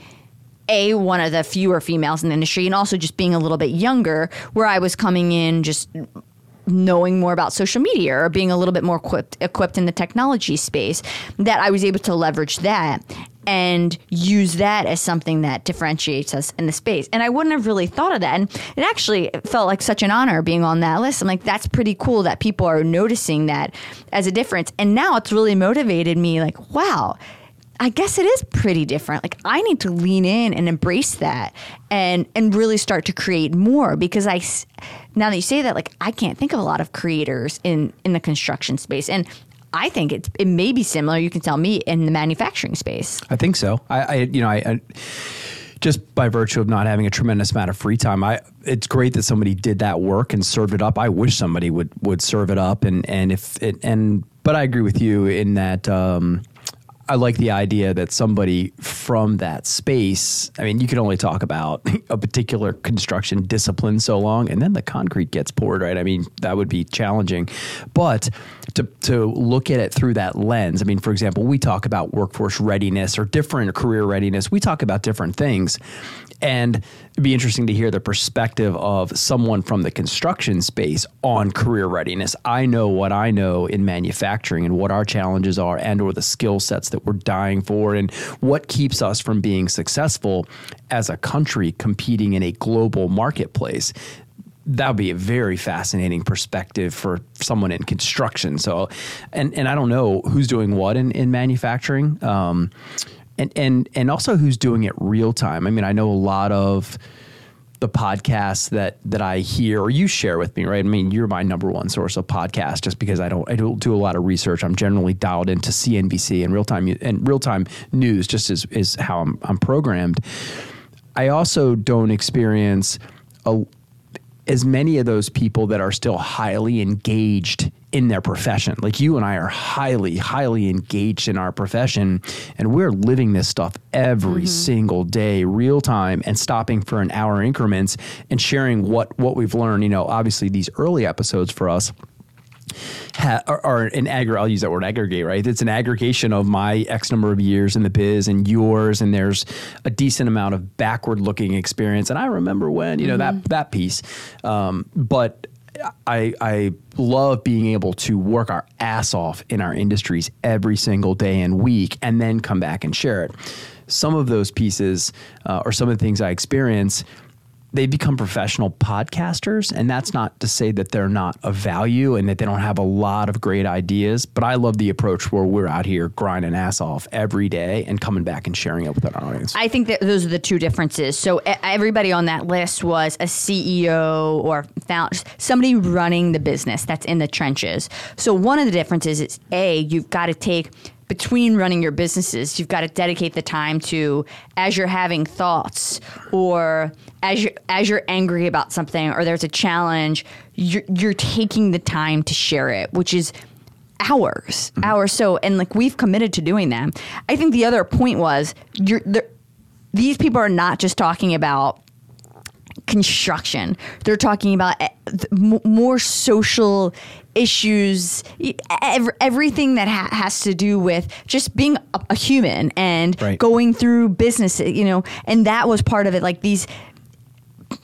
a one of the fewer females in the industry, and also just being a little bit younger, where I was coming in just knowing more about social media or being a little bit more equipped equipped in the technology space that I was able to leverage that and use that as something that differentiates us in the space. And I wouldn't have really thought of that. And it actually felt like such an honor being on that list. I'm like, that's pretty cool that people are noticing that as a difference. And now it's really motivated me like, wow, I guess it is pretty different. Like I need to lean in and embrace that and and really start to create more because I now that you say that like I can't think of a lot of creators in in the construction space and I think it it may be similar. You can tell me in the manufacturing space. I think so. I, I you know, I, I just by virtue of not having a tremendous amount of free time, I it's great that somebody did that work and served it up. I wish somebody would would serve it up and and if it and but I agree with you in that um, I like the idea that somebody from that space, I mean, you can only talk about a particular construction discipline so long, and then the concrete gets poured, right? I mean, that would be challenging. But to, to look at it through that lens, I mean, for example, we talk about workforce readiness or different career readiness, we talk about different things. And it'd be interesting to hear the perspective of someone from the construction space on career readiness. I know what I know in manufacturing and what our challenges are and or the skill sets that we're dying for and what keeps us from being successful as a country competing in a global marketplace that would be a very fascinating perspective for someone in construction. So, and and I don't know who's doing what in in manufacturing. Um, and and and also who's doing it real time. I mean, I know a lot of the podcasts that that I hear or you share with me, right? I mean, you're my number one source of podcast just because I don't I don't do a lot of research. I'm generally dialed into CNBC and real time and real time news just is is how I'm I'm programmed. I also don't experience a as many of those people that are still highly engaged in their profession. Like you and I are highly, highly engaged in our profession, and we're living this stuff every mm-hmm. single day, real time, and stopping for an hour increments and sharing what what we've learned. You know, obviously these early episodes for us ha, an aggregate. I'll use that word aggregate, right? It's an aggregation of my X number of years in the biz and yours, and there's a decent amount of backward looking experience. And I remember when, you know, mm-hmm. that that piece. Um, but I, I love being able to work our ass off in our industries every single day and week and then come back and share it. Some of those pieces uh, or some of the things I experience they become professional podcasters and that's not to say that they're not of value and that they don't have a lot of great ideas but i love the approach where we're out here grinding ass off every day and coming back and sharing it with our audience. I think that those are the two differences. So everybody on that list was a ceo or found somebody running the business that's in the trenches. So one of the differences is a you've got to take between running your businesses, you've got to dedicate the time to as you're having thoughts or as you're, as you're angry about something or there's a challenge, you're, you're taking the time to share it, which is hours, mm-hmm. hours. So and like we've committed to doing that. I think the other point was you're these people are not just talking about construction. They're talking about eh, more social issues, everything that ha- has to do with just being a, a human and right. going through business, you know, and that was part of it. Like these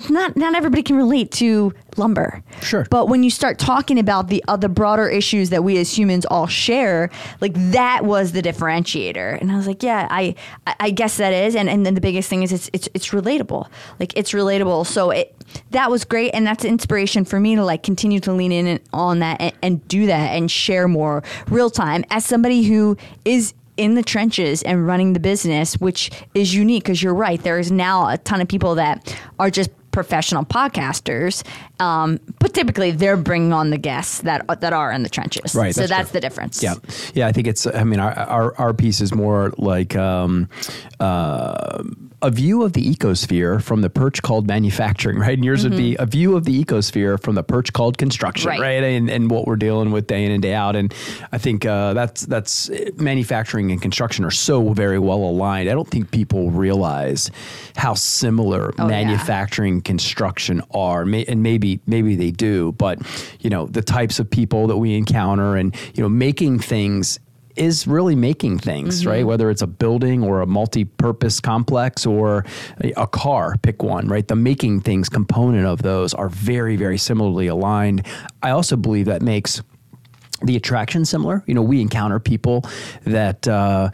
not not everybody can relate to lumber. Sure. But when you start talking about the other broader issues that we as humans all share, like that was the differentiator. And I was like, yeah, I I guess that is. And and then the biggest thing is it's it's it's relatable. Like it's relatable. So it that was great and that's inspiration for me to like continue to lean in on that and, and do that and share more real time as somebody who is in the trenches and running the business, which is unique because you're right. There is now a ton of people that are just professional podcasters, um, but typically they're bringing on the guests that that are in the trenches. Right. So that's, that's the difference. Yeah. Yeah. I think it's. I mean, our our, our piece is more like. Um, uh, a view of the ecosphere from the perch called manufacturing, right? And yours mm-hmm. would be mm-hmm. a view of the ecosphere from the perch called construction, right? right? And, and what we're dealing with day in and day out. And I think uh, that's that's manufacturing and construction are so very well aligned. I don't think people realize how similar oh, manufacturing yeah. construction are, and maybe maybe they do, but you know the types of people that we encounter, and you know making things is really making things, mm-hmm. right? Whether it's a building or a multi purpose complex or a car, pick one, right? The making things component of those are very, very similarly aligned. I also believe that makes the attraction similar. You know, we encounter people that, uh,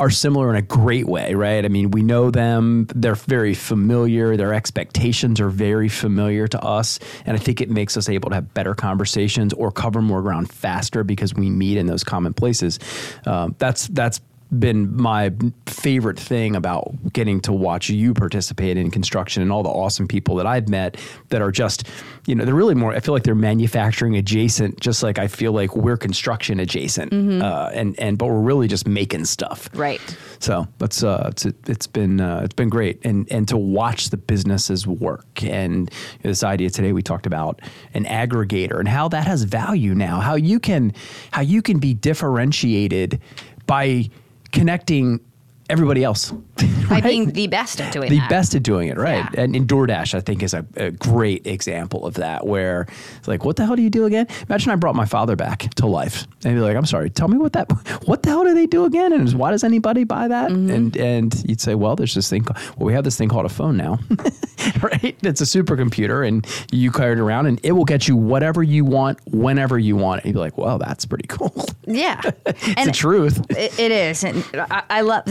are similar in a great way, right? I mean, we know them, they're very familiar, their expectations are very familiar to us. And I think it makes us able to have better conversations or cover more ground faster because we meet in those common places. Um, that's that's been my favorite thing about getting to watch you participate in construction and all the awesome people that I've met that are just, you know, they're really more, I feel like they're manufacturing adjacent, just like I feel like we're construction adjacent. Mm-hmm. Uh, and, and, but we're really just making stuff. Right. So that's, uh, it's, it's been, uh, it's been great. And, and to watch the businesses work and this idea today, we talked about an aggregator and how that has value now, how you can, how you can be differentiated by connecting everybody else. By right? being the best at doing it. the that. best at doing it, right? Yeah. And, in DoorDash, I think, is a, a great example of that. Where it's like, what the hell do you do again? Imagine I brought my father back to life, and be like, I'm sorry, tell me what that, what the hell do they do again? And why does anybody buy that? Mm-hmm. And and you'd say, well, there's this thing. Called, well, we have this thing called a phone now, right? It's a supercomputer, and you carry it around, and it will get you whatever you want, whenever you want. And you'd be like, well, that's pretty cool. Yeah. it's the truth. It, it is, and I, I love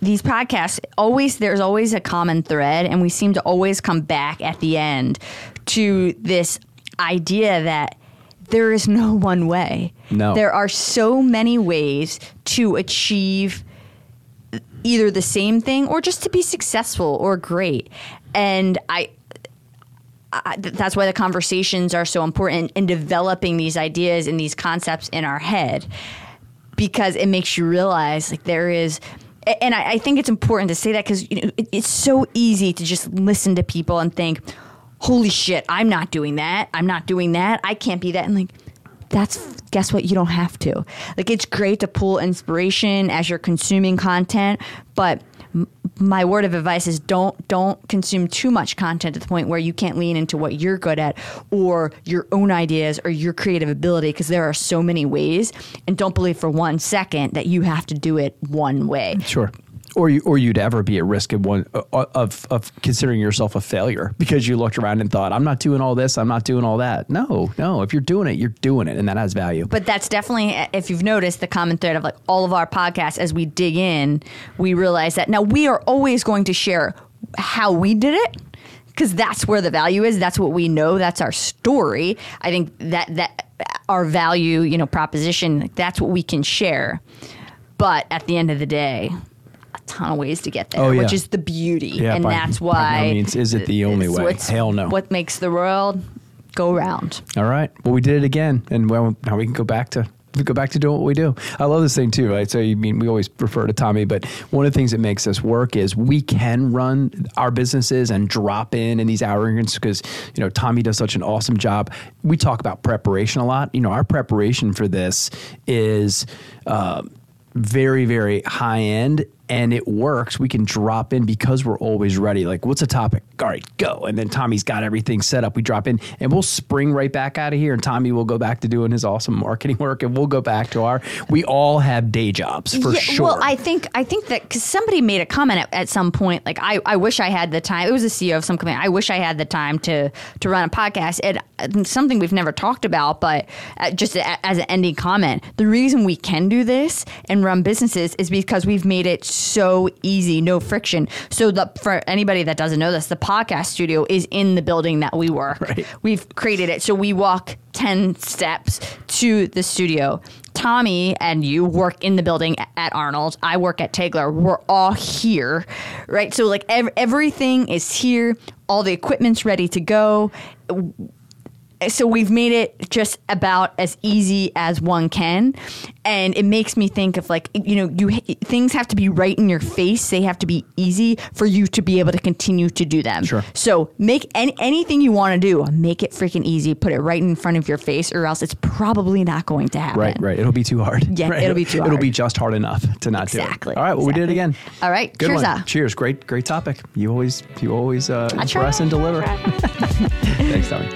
these podcasts. Always, there's always a common thread, and we seem to always come back at the end to this idea that there is no one way. No. there are so many ways to achieve either the same thing or just to be successful or great. And I, I, th- that's why the conversations are so important in developing these ideas and these concepts in our head because it makes you realize like there is and I, I think it's important to say that because you know, it, it's so easy to just listen to people and think holy shit i'm not doing that. I'm not doing that. I can't be that. And like that's guess what? You don't have to. Like it's great to pull inspiration as you're consuming content but my word of advice is don't don't consume too much content to the point where you can't lean into what you're good at or your own ideas or your creative ability because there are so many ways and don't believe for one second that you have to do it one way Sure. Or you, or you'd ever be at risk of one uh, of of considering yourself a failure because you looked around and thought, "I'm not doing all this, I'm not doing all that." No, no. If you're doing it, you're doing it, and that has value. But that's definitely, if you've noticed, the common thread of like all of our podcasts, as we dig in, we realize that now we are always going to share how we did it because that's where the value is. That's what we know. That's our story. I think that that our value, you know, proposition, that's what we can share. But at the end of the day, ton of ways to get there, Oh, yeah. which is the beauty, Yeah, and by- that's by no why. means is it the only way. Hell no. What makes the world go round? All right. Well, we did it again, and well, now we can go back to we go back to doing what we do. I love this thing too. Right? So you mean we always refer to Tommy, but one of the things that makes us work is we can run our businesses and drop in in these hours because you know Tommy does such an awesome job. We talk about preparation a lot. You know, our preparation for this is. Uh, very very high end and it works we can drop in because we're always ready like what's a topic all right go and then tommy's got everything set up we drop in and we'll spring right back out of here and tommy will go back to doing his awesome marketing work and we'll go back to our we all have day jobs for Yeah, sure Well, I think I think that because somebody made a comment at, at some point, like I, I wish I had the time. It was a CEO of some company. I wish I had the time to to run a podcast. And something we've never talked about, but uh, just as an ending comment, the reason we can do this and run businesses is because we've made it so easy, no friction. So the for anybody that doesn't know this, the podcast studio is in the building that we work. Right. We've created it so we walk 10 steps to the studio. Tommy and you work in the building at Arnold. I work at Tegler. We're all here, right? So, like, ev- everything is here. All the equipment's ready to go. So, we've made it just about as easy as one can. And it makes me think of, like, you know, you things have to be right in your face. They have to be easy for you to be able to continue to do them. Sure. So make any, anything you want to do, make it freaking easy. Put it right in front of your face, or else it's probably not going to happen. right right it'll be too hard Yeah, Right. it'll be too it'll be just hard enough to not Exactly, do it Exactly. all right well we did it again All right, good cheers one up. cheers great great topic you always you always uh, impress and deliver thanks tommy